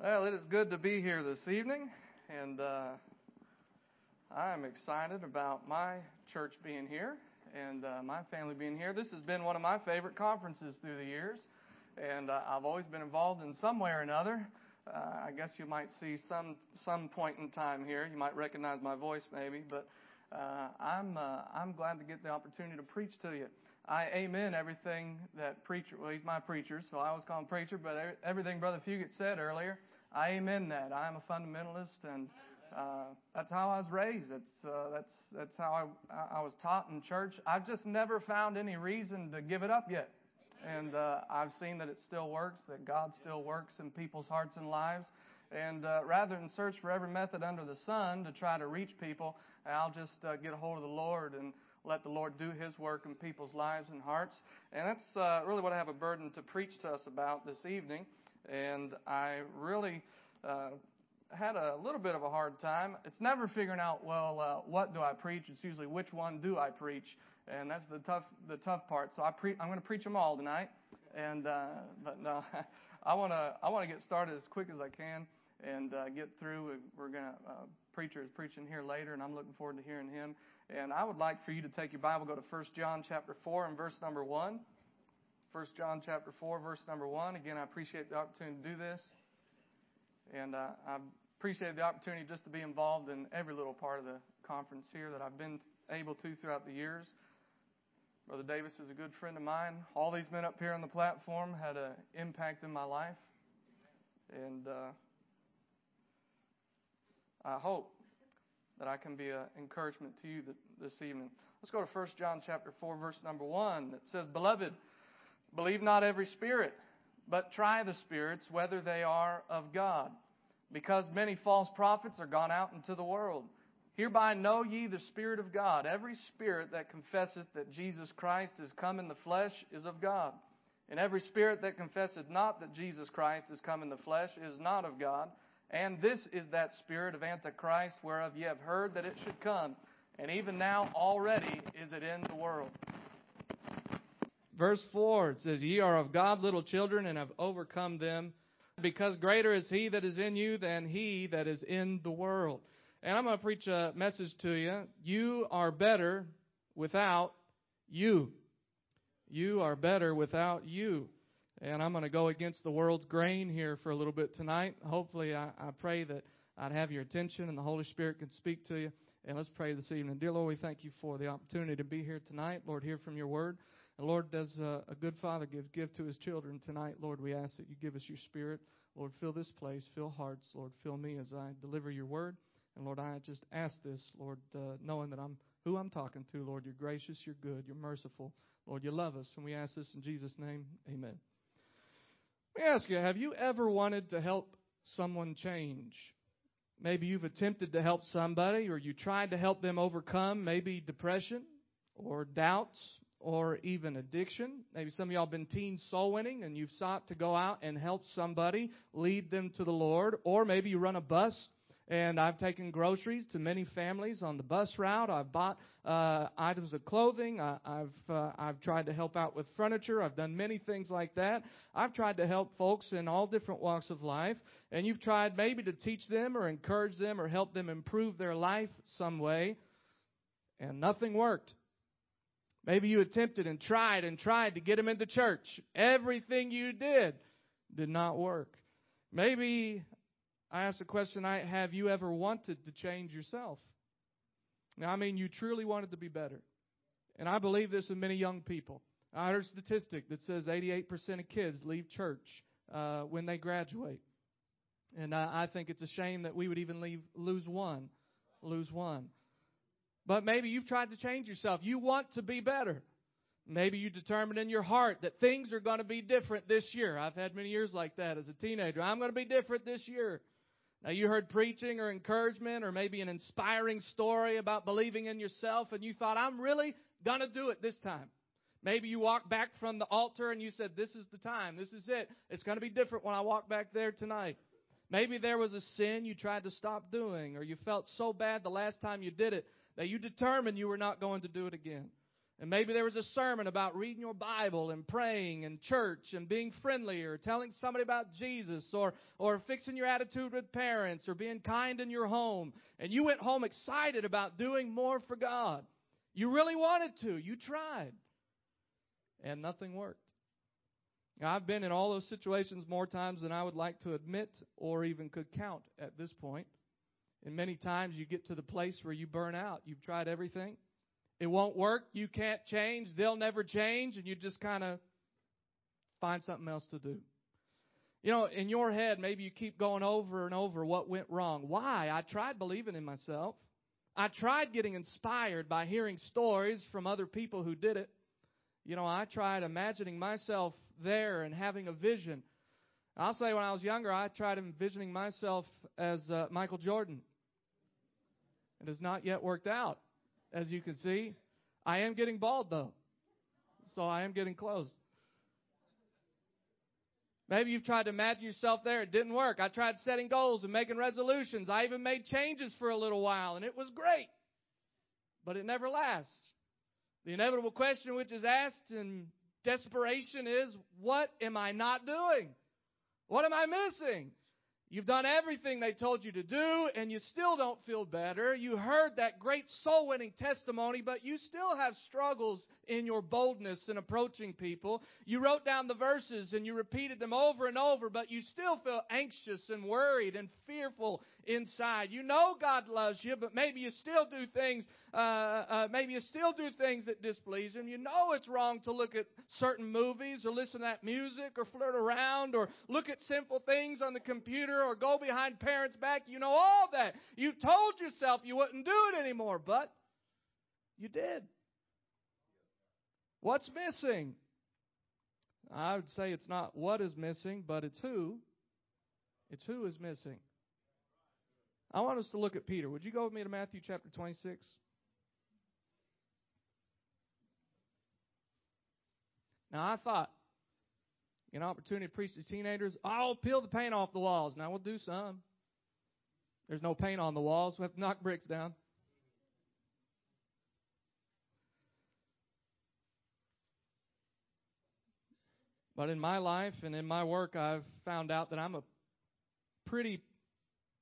Well, it is good to be here this evening, and uh, I'm excited about my church being here and uh, my family being here. This has been one of my favorite conferences through the years, and uh, I've always been involved in some way or another. Uh, I guess you might see some some point in time here. You might recognize my voice, maybe, but uh, I'm uh, I'm glad to get the opportunity to preach to you. I amen everything that preacher. Well, he's my preacher, so I always call him preacher. But everything Brother Fugit said earlier, I amen that. I'm a fundamentalist, and uh, that's how I was raised. That's uh, that's that's how I I was taught in church. I've just never found any reason to give it up yet, and uh, I've seen that it still works. That God still works in people's hearts and lives. And uh, rather than search for every method under the sun to try to reach people, I'll just uh, get a hold of the Lord and let the Lord do His work in people's lives and hearts. And that's uh, really what I have a burden to preach to us about this evening. And I really uh, had a little bit of a hard time. It's never figuring out, well, uh, what do I preach? It's usually which one do I preach, and that's the tough the tough part. So I pre- I'm going to preach them all tonight. And uh, but no, I want to I want to get started as quick as I can and uh, get through. We're going to uh, preacher is preaching here later, and I'm looking forward to hearing him. And I would like for you to take your Bible, go to 1 John chapter 4 and verse number 1. 1 John chapter 4, verse number 1. Again, I appreciate the opportunity to do this. And uh, I appreciate the opportunity just to be involved in every little part of the conference here that I've been able to throughout the years. Brother Davis is a good friend of mine. All these men up here on the platform had an impact in my life. And uh, I hope that I can be an encouragement to you this evening. Let's go to 1 John chapter 4 verse number 1. It says, "Beloved, believe not every spirit, but try the spirits whether they are of God, because many false prophets are gone out into the world. Hereby know ye the spirit of God. Every spirit that confesseth that Jesus Christ is come in the flesh is of God." And every spirit that confesseth not that Jesus Christ is come in the flesh is not of God. And this is that spirit of Antichrist whereof ye have heard that it should come. And even now already is it in the world. Verse 4, it says, Ye are of God little children and have overcome them, because greater is he that is in you than he that is in the world. And I'm going to preach a message to you. You are better without you. You are better without you. And I'm going to go against the world's grain here for a little bit tonight. Hopefully, I, I pray that I'd have your attention and the Holy Spirit can speak to you. And let's pray this evening. Dear Lord, we thank you for the opportunity to be here tonight. Lord, hear from your word. And Lord, does uh, a good father give give to his children tonight? Lord, we ask that you give us your spirit. Lord, fill this place, fill hearts. Lord, fill me as I deliver your word. And Lord, I just ask this, Lord, uh, knowing that I'm who I'm talking to. Lord, you're gracious, you're good, you're merciful. Lord, you love us. And we ask this in Jesus' name. Amen. Let me ask you, have you ever wanted to help someone change? Maybe you've attempted to help somebody or you tried to help them overcome maybe depression or doubts or even addiction. Maybe some of y'all have been teen soul winning and you've sought to go out and help somebody lead them to the Lord. Or maybe you run a bus and I've taken groceries to many families on the bus route. I've bought uh, items of clothing. I, have uh, I've tried to help out with furniture. I've done many things like that. I've tried to help folks in all different walks of life. And you've tried maybe to teach them or encourage them or help them improve their life some way, and nothing worked. Maybe you attempted and tried and tried to get him into church. Everything you did did not work. Maybe I asked the question, I, have you ever wanted to change yourself? Now, I mean, you truly wanted to be better. And I believe this in many young people. I heard a statistic that says 88% of kids leave church uh, when they graduate. And I, I think it's a shame that we would even leave, lose one. Lose one. But maybe you've tried to change yourself. You want to be better. Maybe you determined in your heart that things are going to be different this year. I've had many years like that as a teenager. I'm going to be different this year. Now, you heard preaching or encouragement or maybe an inspiring story about believing in yourself, and you thought, I'm really going to do it this time. Maybe you walked back from the altar and you said, This is the time. This is it. It's going to be different when I walk back there tonight. Maybe there was a sin you tried to stop doing, or you felt so bad the last time you did it that you determined you were not going to do it again. And maybe there was a sermon about reading your Bible and praying and church and being friendly or telling somebody about Jesus or, or fixing your attitude with parents or being kind in your home. And you went home excited about doing more for God. You really wanted to. You tried. And nothing worked. Now, I've been in all those situations more times than I would like to admit or even could count at this point. And many times you get to the place where you burn out. You've tried everything it won't work. You can't change. They'll never change. And you just kind of find something else to do. You know, in your head, maybe you keep going over and over what went wrong. Why? I tried believing in myself. I tried getting inspired by hearing stories from other people who did it. You know, I tried imagining myself there and having a vision. I'll say when I was younger, I tried envisioning myself as uh, Michael Jordan. It has not yet worked out as you can see. I am getting bald though. So I am getting close. Maybe you've tried to imagine yourself there. It didn't work. I tried setting goals and making resolutions. I even made changes for a little while and it was great. But it never lasts. The inevitable question which is asked in desperation is, what am I not doing? What am I missing? You've done everything they told you to do, and you still don't feel better. You heard that great soul winning testimony, but you still have struggles in your boldness in approaching people. You wrote down the verses and you repeated them over and over, but you still feel anxious and worried and fearful inside. You know God loves you, but maybe you still do things, uh, uh, maybe you still do things that displease Him. You know it's wrong to look at certain movies or listen to that music or flirt around or look at sinful things on the computer or go behind parents' back. You know all that. You told yourself you wouldn't do it anymore, but you did. What's missing? I would say it's not what is missing, but it's who. It's who is missing. I want us to look at Peter. Would you go with me to Matthew chapter 26? Now, I thought, an opportunity to preach to teenagers, I'll peel the paint off the walls. Now, we'll do some. There's no paint on the walls. We have to knock bricks down. But in my life and in my work, I've found out that I'm a pretty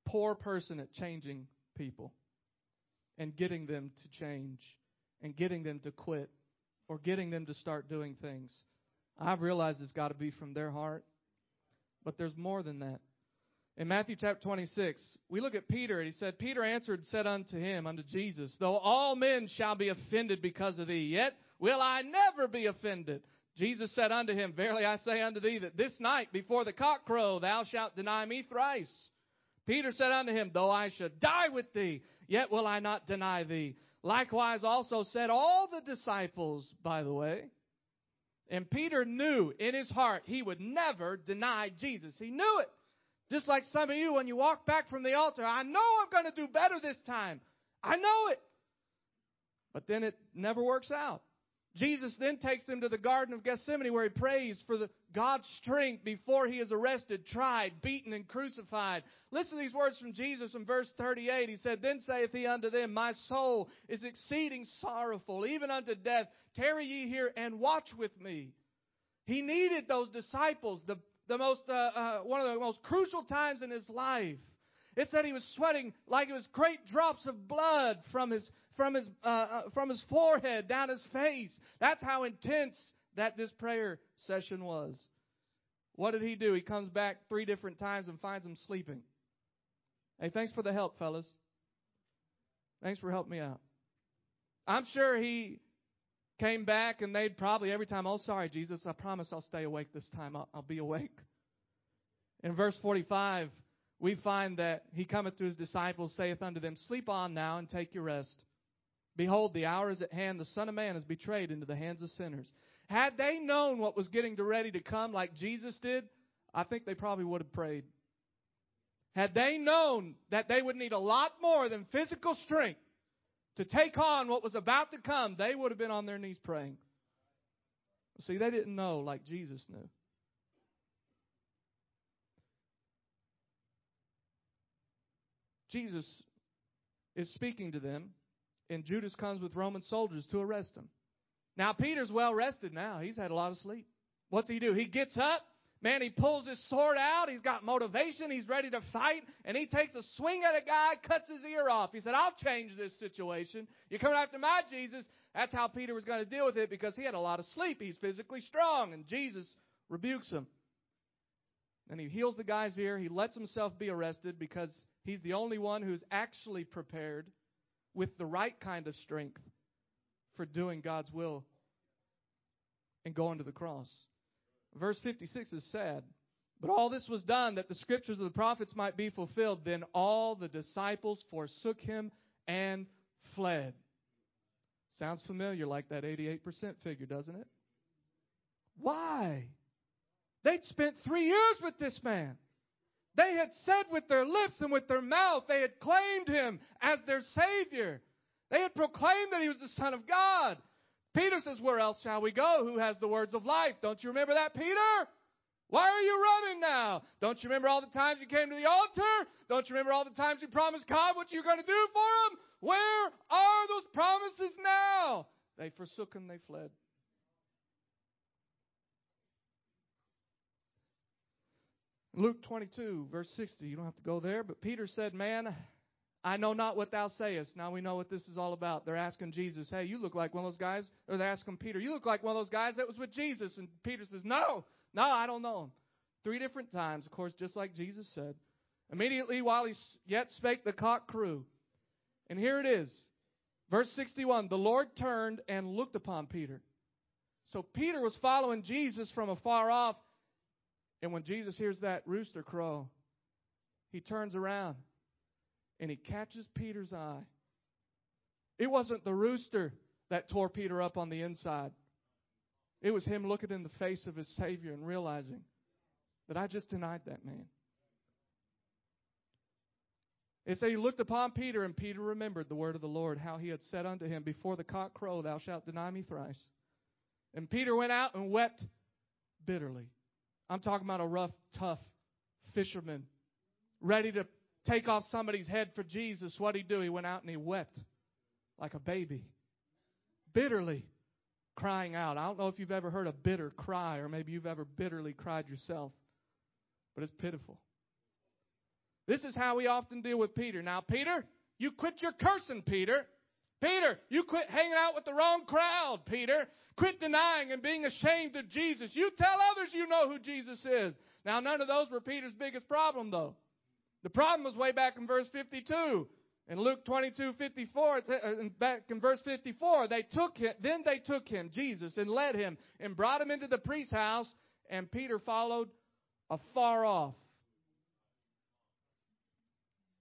poor person at changing people and getting them to change and getting them to quit or getting them to start doing things. I've realized it's got to be from their heart. But there's more than that. In Matthew chapter 26, we look at Peter, and he said, Peter answered, and said unto him, unto Jesus, Though all men shall be offended because of thee, yet will I never be offended. Jesus said unto him, Verily I say unto thee that this night before the cock crow thou shalt deny me thrice. Peter said unto him, Though I should die with thee, yet will I not deny thee. Likewise also said all the disciples, by the way. And Peter knew in his heart he would never deny Jesus. He knew it. Just like some of you, when you walk back from the altar, I know I'm going to do better this time. I know it. But then it never works out. Jesus then takes them to the Garden of Gethsemane where he prays for the, God's strength before he is arrested, tried, beaten, and crucified. Listen to these words from Jesus in verse 38. He said, Then saith he unto them, My soul is exceeding sorrowful, even unto death. Tarry ye here and watch with me. He needed those disciples, the, the most, uh, uh, one of the most crucial times in his life. It said he was sweating like it was great drops of blood from his from his, uh, uh, from his forehead down his face. That's how intense that this prayer session was. What did he do? He comes back three different times and finds him sleeping. Hey, thanks for the help, fellas. Thanks for helping me out. I'm sure he came back and they'd probably every time, oh, sorry, Jesus, I promise I'll stay awake this time. I'll, I'll be awake. In verse 45, we find that he cometh to his disciples, saith unto them, Sleep on now and take your rest. Behold, the hour is at hand. The Son of Man is betrayed into the hands of sinners. Had they known what was getting ready to come like Jesus did, I think they probably would have prayed. Had they known that they would need a lot more than physical strength to take on what was about to come, they would have been on their knees praying. See, they didn't know like Jesus knew. Jesus is speaking to them and Judas comes with Roman soldiers to arrest him. Now, Peter's well rested now. He's had a lot of sleep. What's he do? He gets up. Man, he pulls his sword out. He's got motivation. He's ready to fight. And he takes a swing at a guy, cuts his ear off. He said, I'll change this situation. You're coming after my Jesus. That's how Peter was going to deal with it because he had a lot of sleep. He's physically strong. And Jesus rebukes him. And he heals the guy's ear. He lets himself be arrested because he's the only one who's actually prepared with the right kind of strength for doing God's will and going to the cross. Verse 56 is sad. But all this was done that the scriptures of the prophets might be fulfilled. Then all the disciples forsook him and fled. Sounds familiar like that 88% figure, doesn't it? Why? They'd spent three years with this man. They had said with their lips and with their mouth, they had claimed him as their Savior. They had proclaimed that he was the Son of God. Peter says, Where else shall we go? Who has the words of life? Don't you remember that, Peter? Why are you running now? Don't you remember all the times you came to the altar? Don't you remember all the times you promised God what you're going to do for him? Where are those promises now? They forsook him, they fled. Luke 22, verse 60, you don't have to go there, but Peter said, Man, I know not what thou sayest. Now we know what this is all about. They're asking Jesus, hey, you look like one of those guys. Or they're asking Peter, you look like one of those guys that was with Jesus. And Peter says, no, no, I don't know him. Three different times, of course, just like Jesus said. Immediately while he yet spake, the cock crew. And here it is. Verse 61 The Lord turned and looked upon Peter. So Peter was following Jesus from afar off. And when Jesus hears that rooster crow, he turns around and he catches Peter's eye. It wasn't the rooster that tore Peter up on the inside. It was him looking in the face of his Savior and realizing that I just denied that man. It said he looked upon Peter, and Peter remembered the word of the Lord, how he had said unto him, Before the cock crow, thou shalt deny me thrice. And Peter went out and wept bitterly. I'm talking about a rough, tough fisherman, ready to take off somebody's head for Jesus, what'd he do? He went out and he wept like a baby, bitterly crying out. I don't know if you've ever heard a bitter cry, or maybe you've ever bitterly cried yourself, but it's pitiful. This is how we often deal with Peter. Now, Peter, you quit your cursing, Peter. Peter, you quit hanging out with the wrong crowd, Peter. Quit denying and being ashamed of Jesus. You tell others you know who Jesus is. Now, none of those were Peter's biggest problem, though. The problem was way back in verse 52. In Luke 22, 54, it's, uh, back in verse 54, they took him, then they took him, Jesus, and led him and brought him into the priest's house, and Peter followed afar off.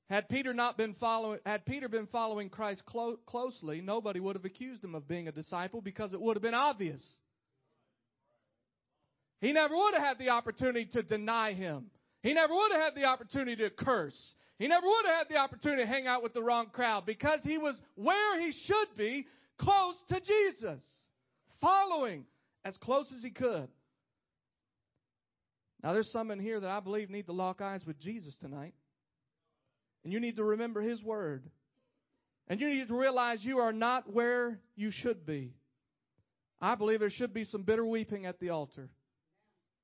Had Peter not been following, had Peter been following Christ clo- closely, nobody would have accused him of being a disciple because it would have been obvious. He never would have had the opportunity to deny him. He never would have had the opportunity to curse. He never would have had the opportunity to hang out with the wrong crowd because he was where he should be, close to Jesus, following as close as he could. Now, there's some in here that I believe need to lock eyes with Jesus tonight. And you need to remember his word. And you need to realize you are not where you should be. I believe there should be some bitter weeping at the altar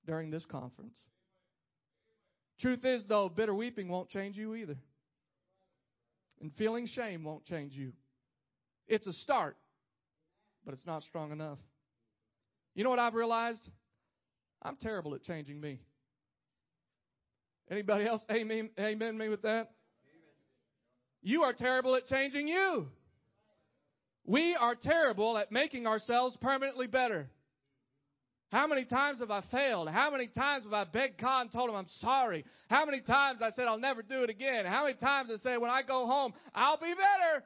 during this conference. Truth is, though, bitter weeping won't change you either. And feeling shame won't change you. It's a start, but it's not strong enough. You know what I've realized? I'm terrible at changing me. Anybody else amen, amen me with that? You are terrible at changing you. We are terrible at making ourselves permanently better. How many times have I failed? How many times have I begged God and told him I'm sorry? How many times I said I'll never do it again? How many times I said when I go home, I'll be better?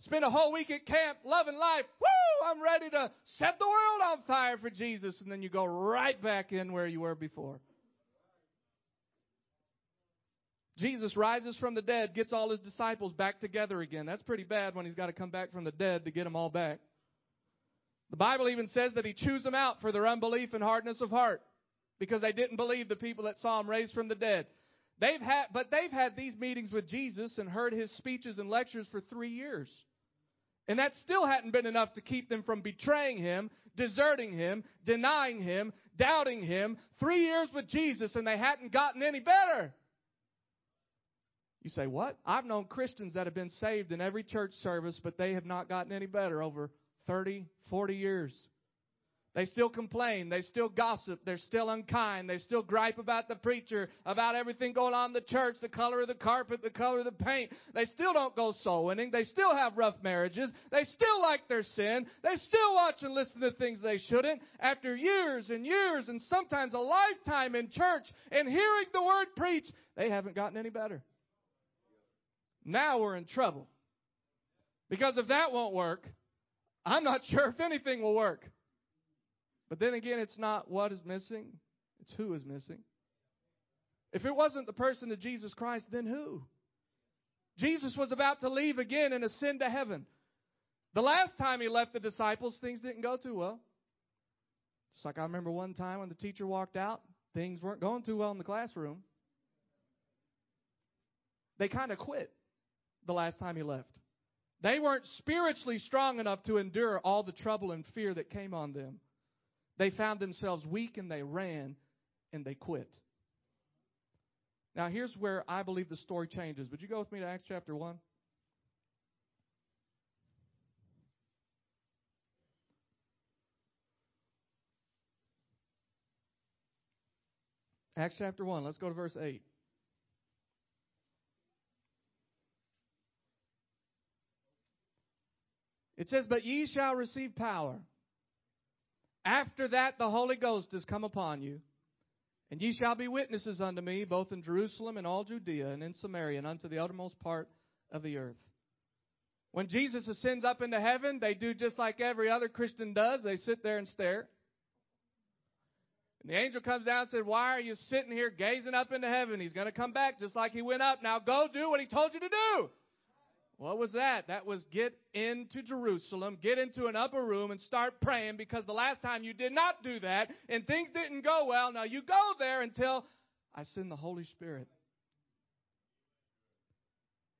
Spend a whole week at camp, loving life. Woo! I'm ready to set the world on fire for Jesus. And then you go right back in where you were before. Jesus rises from the dead, gets all his disciples back together again. That's pretty bad when he's got to come back from the dead to get them all back. The Bible even says that he chews them out for their unbelief and hardness of heart because they didn't believe the people that saw him raised from the dead. They've had, but they've had these meetings with Jesus and heard his speeches and lectures for three years. And that still hadn't been enough to keep them from betraying him, deserting him, denying him, doubting him. Three years with Jesus and they hadn't gotten any better. You say, what? I've known Christians that have been saved in every church service, but they have not gotten any better over 30, 40 years. They still complain. They still gossip. They're still unkind. They still gripe about the preacher, about everything going on in the church, the color of the carpet, the color of the paint. They still don't go soul winning. They still have rough marriages. They still like their sin. They still watch and listen to things they shouldn't. After years and years and sometimes a lifetime in church and hearing the word preached, they haven't gotten any better. Now we're in trouble. Because if that won't work, I'm not sure if anything will work. But then again, it's not what is missing, it's who is missing. If it wasn't the person of Jesus Christ, then who? Jesus was about to leave again and ascend to heaven. The last time he left the disciples, things didn't go too well. Just like I remember one time when the teacher walked out, things weren't going too well in the classroom. They kind of quit the last time he left. They weren't spiritually strong enough to endure all the trouble and fear that came on them. They found themselves weak and they ran and they quit. Now, here's where I believe the story changes. Would you go with me to Acts chapter 1? Acts chapter 1, let's go to verse 8. It says, But ye shall receive power after that, the Holy Ghost is come upon you, and ye shall be witnesses unto me, both in Jerusalem and all Judea and in Samaria and unto the uttermost part of the earth. When Jesus ascends up into heaven, they do just like every other Christian does. They sit there and stare. And the angel comes down and said, Why are you sitting here gazing up into heaven? He's going to come back just like he went up. Now go do what he told you to do. What was that? That was get into Jerusalem, get into an upper room and start praying because the last time you did not do that and things didn't go well. Now you go there until I send the Holy Spirit.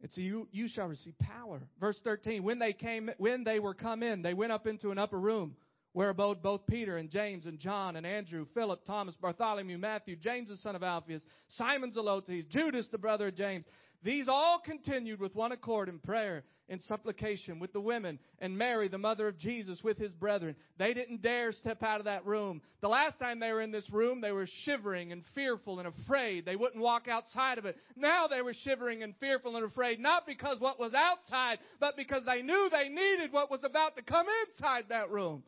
It's a, you, you shall receive power. Verse 13, when they came, when they were come in, they went up into an upper room where abode both Peter and James and John and Andrew, Philip, Thomas, Bartholomew, Matthew, James the son of Alphaeus, Simon Zelotes, Judas the brother of James, these all continued with one accord in prayer and supplication with the women and Mary, the mother of Jesus, with his brethren. They didn't dare step out of that room. The last time they were in this room, they were shivering and fearful and afraid. They wouldn't walk outside of it. Now they were shivering and fearful and afraid, not because what was outside, but because they knew they needed what was about to come inside that room.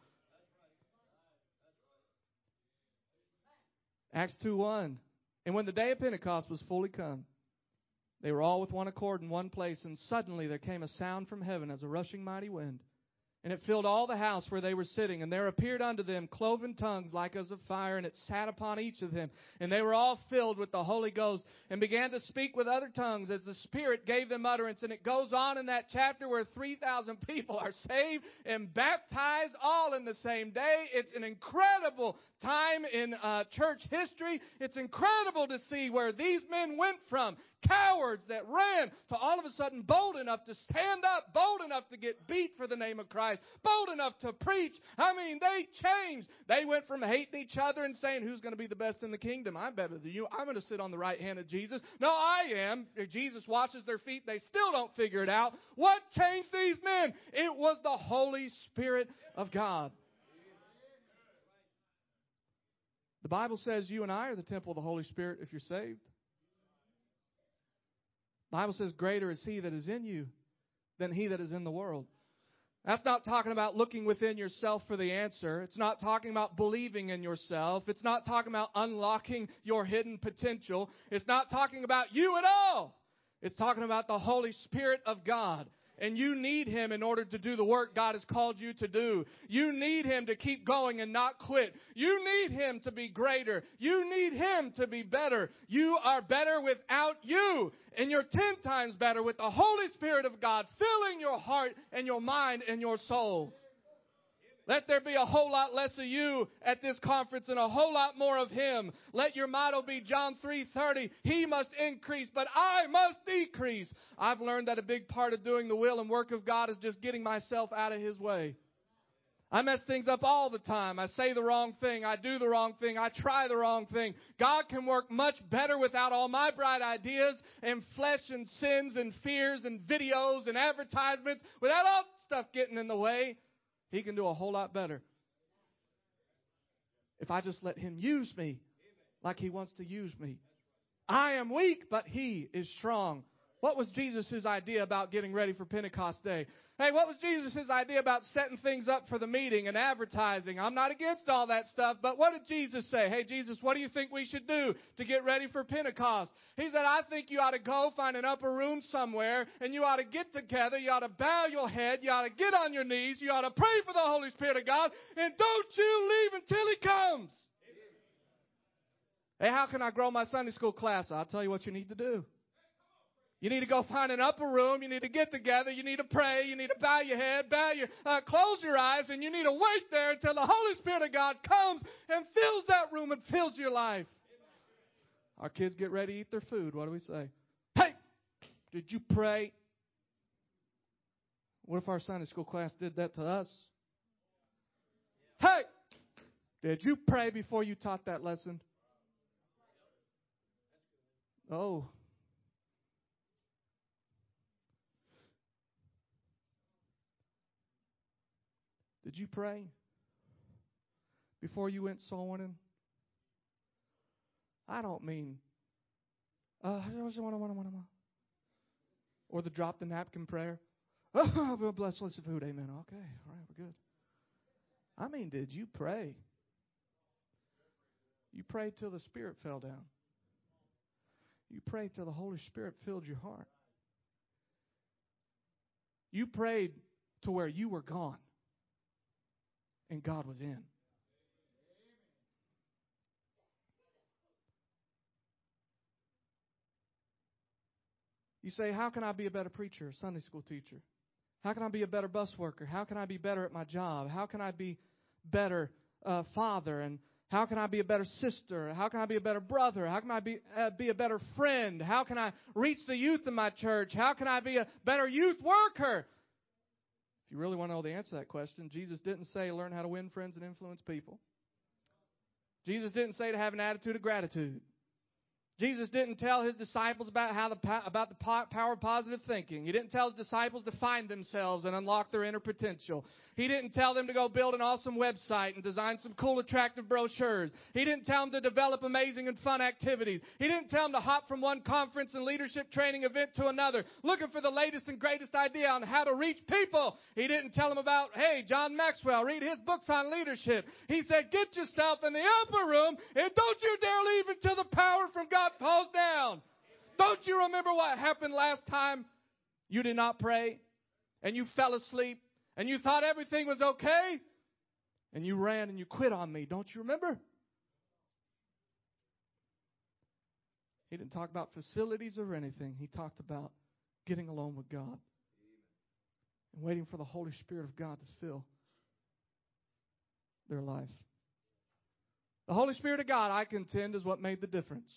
Acts 2 1. And when the day of Pentecost was fully come, they were all with one accord in one place, and suddenly there came a sound from heaven as a rushing mighty wind and it filled all the house where they were sitting. And there appeared unto them cloven tongues like as of fire, and it sat upon each of them. And they were all filled with the Holy Ghost, and began to speak with other tongues as the Spirit gave them utterance. And it goes on in that chapter where 3,000 people are saved and baptized all in the same day. It's an incredible time in uh, church history. It's incredible to see where these men went from cowards that ran to all of a sudden bold enough to stand up, bold enough to get beat for the name of Christ Christ, bold enough to preach. I mean, they changed. They went from hating each other and saying, Who's going to be the best in the kingdom? I'm better than you. I'm going to sit on the right hand of Jesus. No, I am. Jesus washes their feet, they still don't figure it out. What changed these men? It was the Holy Spirit of God. The Bible says you and I are the temple of the Holy Spirit if you're saved. The Bible says, Greater is He that is in you than He that is in the world. That's not talking about looking within yourself for the answer. It's not talking about believing in yourself. It's not talking about unlocking your hidden potential. It's not talking about you at all. It's talking about the Holy Spirit of God and you need Him in order to do the work God has called you to do. You need Him to keep going and not quit. You need Him to be greater. You need Him to be better. You are better without you. And you're ten times better with the Holy Spirit of God filling your heart and your mind and your soul. Let there be a whole lot less of you at this conference and a whole lot more of him. Let your motto be John 3:30. He must increase, but I must decrease. I've learned that a big part of doing the will and work of God is just getting myself out of his way. I mess things up all the time. I say the wrong thing. I do the wrong thing. I try the wrong thing. God can work much better without all my bright ideas and flesh and sins and fears and videos and advertisements, without all stuff getting in the way. He can do a whole lot better. If I just let Him use me like He wants to use me. I am weak, but He is strong. What was Jesus' idea about getting ready for Pentecost Day? Hey, what was Jesus' idea about setting things up for the meeting and advertising? I'm not against all that stuff, but what did Jesus say? Hey, Jesus, what do you think we should do to get ready for Pentecost? He said, I think you ought to go find an upper room somewhere and you ought to get together. You ought to bow your head. You ought to get on your knees. You ought to pray for the Holy Spirit of God and don't you leave until He comes. Hey, how can I grow my Sunday school class? I'll tell you what you need to do. You need to go find an upper room. You need to get together. You need to pray. You need to bow your head, bow your, uh, close your eyes, and you need to wait there until the Holy Spirit of God comes and fills that room and fills your life. Our kids get ready to eat their food. What do we say? Hey, did you pray? What if our Sunday school class did that to us? Hey, did you pray before you taught that lesson? Oh, Did you pray before you went soul winning? I don't mean, uh, or the drop the napkin prayer. Oh, bless, the food. Amen. Okay. All right. We're good. I mean, did you pray? You prayed till the Spirit fell down. You prayed till the Holy Spirit filled your heart. You prayed to where you were gone and God was in. You say, How can I be a better preacher, Sunday school teacher? How can I be a better bus worker? How can I be better at my job? How can I be better uh, father? And how can I be a better sister? How can I be a better brother? How can I be, uh, be a better friend? How can I reach the youth in my church? How can I be a better youth worker? You really want to know the answer to that question, Jesus didn't say learn how to win friends and influence people. Jesus didn't say to have an attitude of gratitude. Jesus didn't tell his disciples about how the about the power of positive thinking. He didn't tell his disciples to find themselves and unlock their inner potential. He didn't tell them to go build an awesome website and design some cool, attractive brochures. He didn't tell them to develop amazing and fun activities. He didn't tell them to hop from one conference and leadership training event to another, looking for the latest and greatest idea on how to reach people. He didn't tell them about, hey, John Maxwell, read his books on leadership. He said, get yourself in the upper room and don't you dare leave until the power from God falls down. Don't you remember what happened last time you did not pray and you fell asleep and you thought everything was okay and you ran and you quit on me? Don't you remember? He didn't talk about facilities or anything. He talked about getting alone with God and waiting for the Holy Spirit of God to fill their life. The Holy Spirit of God, I contend, is what made the difference.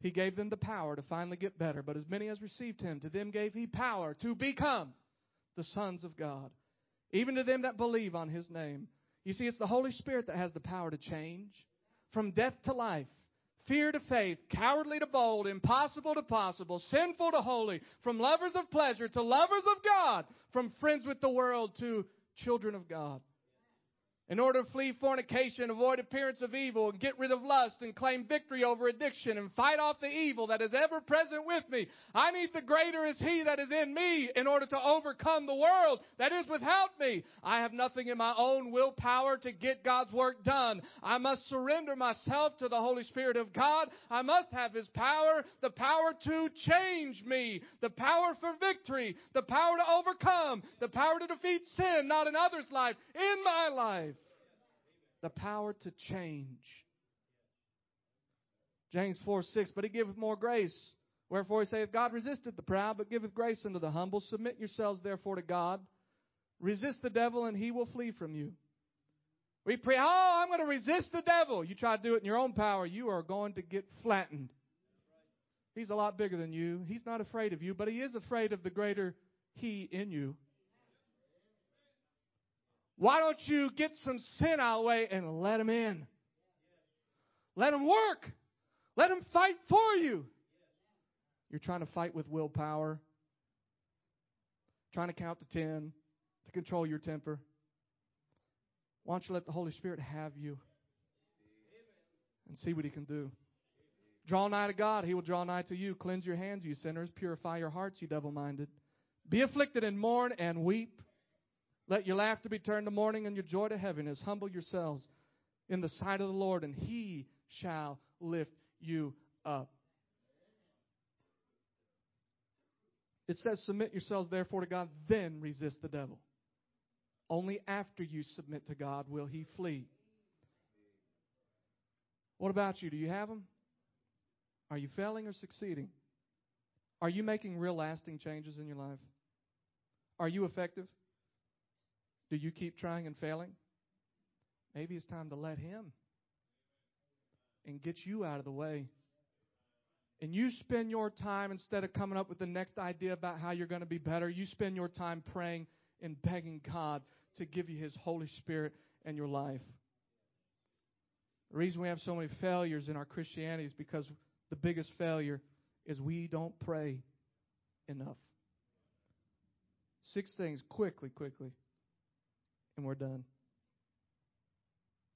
He gave them the power to finally get better. But as many as received him, to them gave he power to become the sons of God, even to them that believe on his name. You see, it's the Holy Spirit that has the power to change. From death to life, fear to faith, cowardly to bold, impossible to possible, sinful to holy, from lovers of pleasure to lovers of God, from friends with the world to children of God in order to flee fornication, avoid appearance of evil, and get rid of lust, and claim victory over addiction, and fight off the evil that is ever present with me. I need the greater is He that is in me in order to overcome the world that is without me. I have nothing in my own willpower to get God's work done. I must surrender myself to the Holy Spirit of God. I must have His power, the power to change me, the power for victory, the power to overcome, the power to defeat sin, not in others' life, in my life the power to change. James 4 6, but he giveth more grace. Wherefore he saith, God resisteth the proud, but giveth grace unto the humble. Submit yourselves therefore to God. Resist the devil and he will flee from you. We pray, oh, I'm going to resist the devil. You try to do it in your own power, you are going to get flattened. He's a lot bigger than you. He's not afraid of you, but he is afraid of the greater he in you. Why don't you get some sin out of the way and let him in? Let him work. Let him fight for you. You're trying to fight with willpower, trying to count to 10, to control your temper. Why don't you let the Holy Spirit have you and see what He can do? Draw nigh to God, He will draw nigh to you. Cleanse your hands, you sinners. Purify your hearts, you double minded. Be afflicted and mourn and weep. Let your laughter be turned to mourning and your joy to heaviness. Humble yourselves in the sight of the Lord, and He shall lift you up. It says, Submit yourselves therefore to God, then resist the devil. Only after you submit to God will he flee. What about you? Do you have them? Are you failing or succeeding? Are you making real lasting changes in your life? Are you effective? Do you keep trying and failing? Maybe it's time to let Him and get you out of the way and you spend your time, instead of coming up with the next idea about how you're going to be better, you spend your time praying and begging God to give you His Holy Spirit and your life. The reason we have so many failures in our Christianity is because the biggest failure is we don't pray enough. Six things quickly, quickly, and we're done.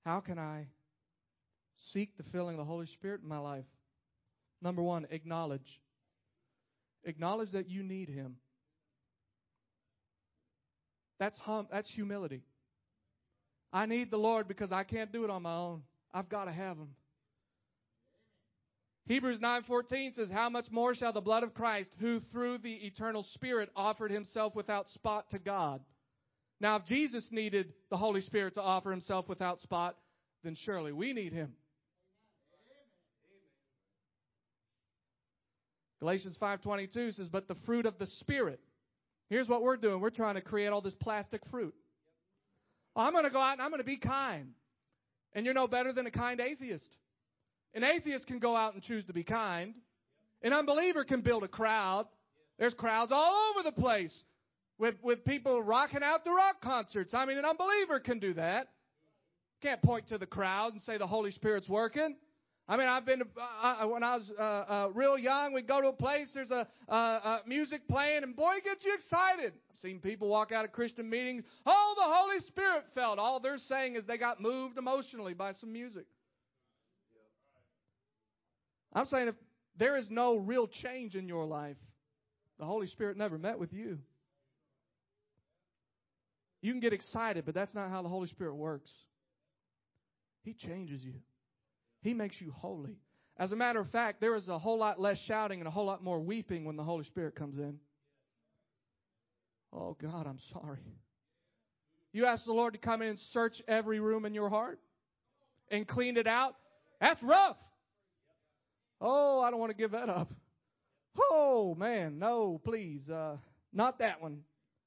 How can I seek the filling of the Holy Spirit in my life? Number one, acknowledge. Acknowledge that you need Him. That's, hum, that's humility. I need the Lord because I can't do it on my own. I've got to have Him. Hebrews 9:14 says, "How much more shall the blood of Christ, who through the eternal Spirit offered himself without spot to God?" Now, if Jesus needed the Holy Spirit to offer himself without spot, then surely we need him. Galatians 5:22 says, "But the fruit of the spirit." Here's what we're doing. We're trying to create all this plastic fruit. Oh, I'm going to go out and I'm going to be kind. And you're no better than a kind atheist. An atheist can go out and choose to be kind. An unbeliever can build a crowd. There's crowds all over the place with, with people rocking out the rock concerts. I mean, an unbeliever can do that. Can't point to the crowd and say the Holy Spirit's working. I mean, I've been uh, when I was uh, uh, real young. We'd go to a place. There's a music playing, and boy, it gets you excited. I've seen people walk out of Christian meetings. Oh, the Holy Spirit felt. All they're saying is they got moved emotionally by some music. I'm saying if there is no real change in your life, the Holy Spirit never met with you. You can get excited, but that's not how the Holy Spirit works. He changes you. He makes you holy. As a matter of fact, there is a whole lot less shouting and a whole lot more weeping when the Holy Spirit comes in. Oh, God, I'm sorry. You ask the Lord to come in and search every room in your heart and clean it out. That's rough. Oh, I don't want to give that up. Oh, man, no, please. Uh, not that one.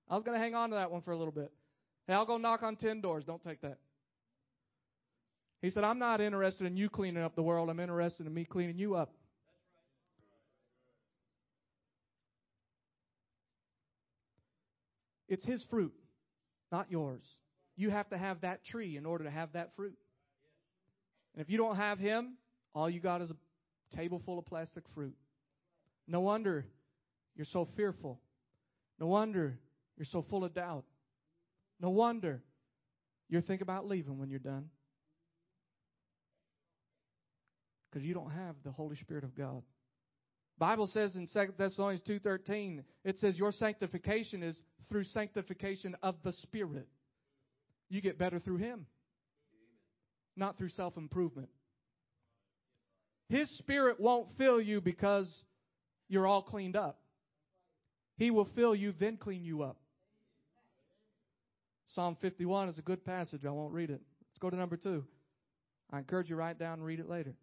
I was going to hang on to that one for a little bit. Hey, I'll go knock on 10 doors. Don't take that. He said, I'm not interested in you cleaning up the world. I'm interested in me cleaning you up. It's his fruit, not yours. You have to have that tree in order to have that fruit. And if you don't have him, all you got is a table full of plastic fruit. No wonder you're so fearful. No wonder you're so full of doubt. No wonder you're thinking about leaving when you're done. because you don't have the Holy Spirit of God. Bible says in 2 Thessalonians 2:13, it says your sanctification is through sanctification of the Spirit. You get better through him. Not through self-improvement. His spirit won't fill you because you're all cleaned up. He will fill you then clean you up. Psalm 51 is a good passage. I won't read it. Let's go to number 2. I encourage you to write down and read it later.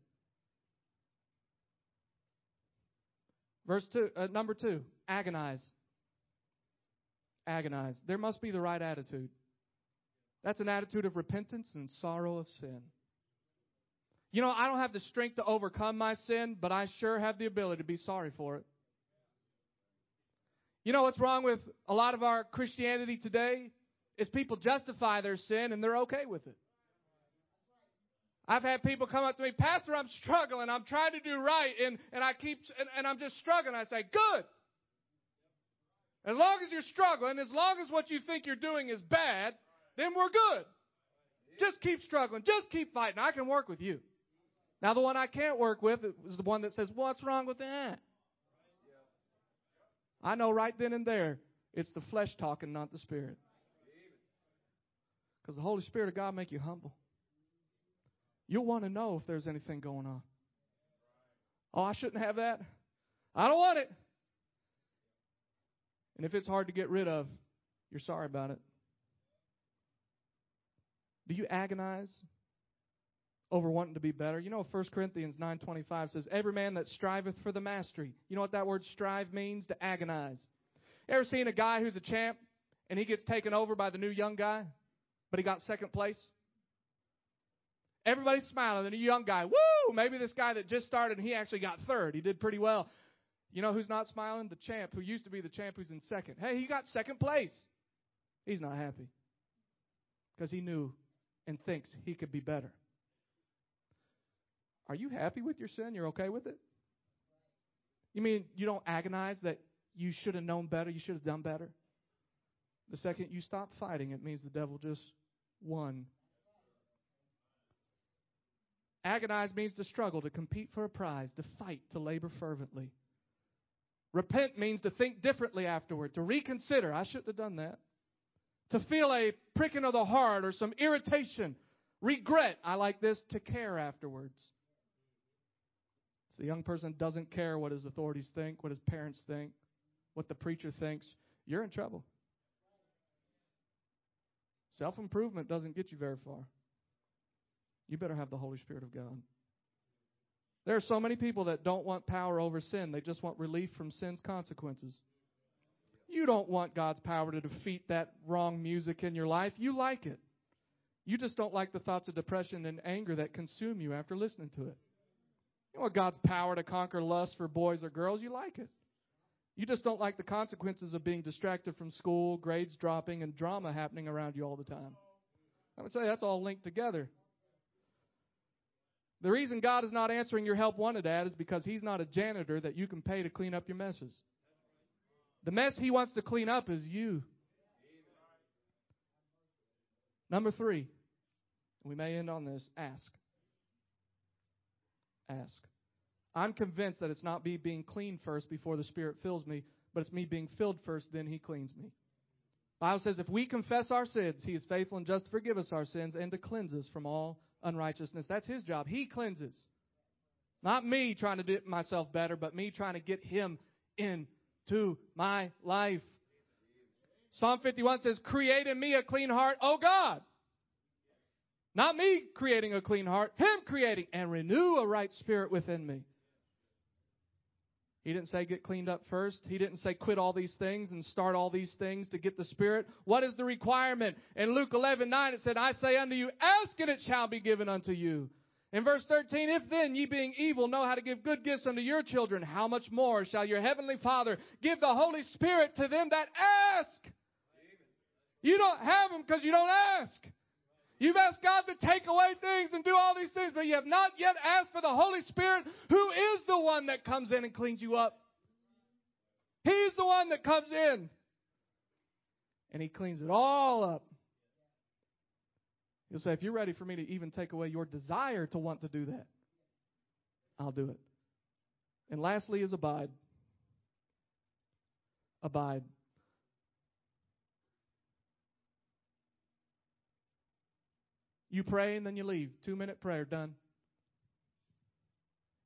Verse two, uh, number two, agonize. Agonize. There must be the right attitude. That's an attitude of repentance and sorrow of sin. You know, I don't have the strength to overcome my sin, but I sure have the ability to be sorry for it. You know what's wrong with a lot of our Christianity today? Is people justify their sin and they're okay with it. I've had people come up to me, Pastor, I'm struggling. I'm trying to do right, and, and I keep and, and I'm just struggling. I say, Good. As long as you're struggling, as long as what you think you're doing is bad, then we're good. Just keep struggling. Just keep fighting. I can work with you. Now, the one I can't work with is the one that says, What's wrong with that? I know right then and there it's the flesh talking, not the spirit. Because the Holy Spirit of God make you humble. You'll want to know if there's anything going on. Oh, I shouldn't have that. I don't want it. And if it's hard to get rid of, you're sorry about it. Do you agonize over wanting to be better? You know 1 Corinthians 9:25 says every man that striveth for the mastery. You know what that word strive means? To agonize. Ever seen a guy who's a champ and he gets taken over by the new young guy, but he got second place? Everybody's smiling. And a young guy, woo! Maybe this guy that just started and he actually got third. He did pretty well. You know who's not smiling? The champ who used to be the champ who's in second. Hey, he got second place. He's not happy because he knew and thinks he could be better. Are you happy with your sin? You're okay with it? You mean you don't agonize that you should have known better, you should have done better? The second you stop fighting, it means the devil just won Agonize means to struggle, to compete for a prize, to fight, to labor fervently. Repent means to think differently afterward, to reconsider. I shouldn't have done that. To feel a pricking of the heart or some irritation, regret. I like this, to care afterwards. So the young person doesn't care what his authorities think, what his parents think, what the preacher thinks. You're in trouble. Self improvement doesn't get you very far you better have the Holy Spirit of God. There are so many people that don't want power over sin, they just want relief from sin's consequences. You don't want God's power to defeat that wrong music in your life. You like it. You just don't like the thoughts of depression and anger that consume you after listening to it. You want God's power to conquer lust for boys or girls. You like it. You just don't like the consequences of being distracted from school, grades dropping, and drama happening around you all the time. I would say that's all linked together. The reason God is not answering your help wanted ad is because He's not a janitor that you can pay to clean up your messes. The mess He wants to clean up is you. Number three, we may end on this ask. Ask. I'm convinced that it's not me being clean first before the Spirit fills me, but it's me being filled first, then He cleans me. Bible says if we confess our sins, He is faithful and just to forgive us our sins and to cleanse us from all unrighteousness. That's his job. He cleanses. Not me trying to do myself better, but me trying to get him into my life. Psalm 51 says, Create in me a clean heart, O God. Not me creating a clean heart, Him creating and renew a right spirit within me. He didn't say get cleaned up first. He didn't say quit all these things and start all these things to get the Spirit. What is the requirement? In Luke 11, 9, it said, I say unto you, ask and it shall be given unto you. In verse 13, if then ye being evil know how to give good gifts unto your children, how much more shall your heavenly Father give the Holy Spirit to them that ask? You don't have them because you don't ask. You've asked God to take away things and do all these things, but you have not yet asked for the Holy Spirit, who is the one that comes in and cleans you up. He's the one that comes in and He cleans it all up. He'll say, if you're ready for me to even take away your desire to want to do that, I'll do it. And lastly is abide. Abide. You pray and then you leave. Two minute prayer, done.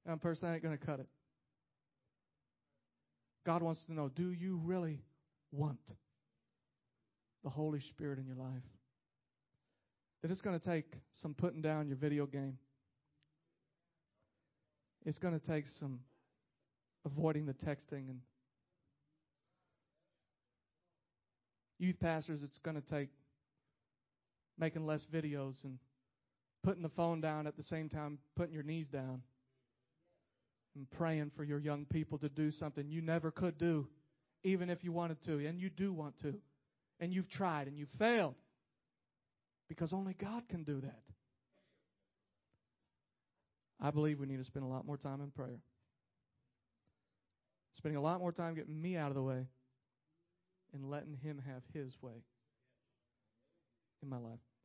One person ain't going to cut it. God wants to know do you really want the Holy Spirit in your life? That it's going to take some putting down your video game. It's going to take some avoiding the texting and Youth pastors, it's going to take making less videos and putting the phone down at the same time putting your knees down and praying for your young people to do something you never could do, even if you wanted to, and you do want to. And you've tried and you've failed because only God can do that. I believe we need to spend a lot more time in prayer. Spending a lot more time getting me out of the way and letting Him have His way in my life.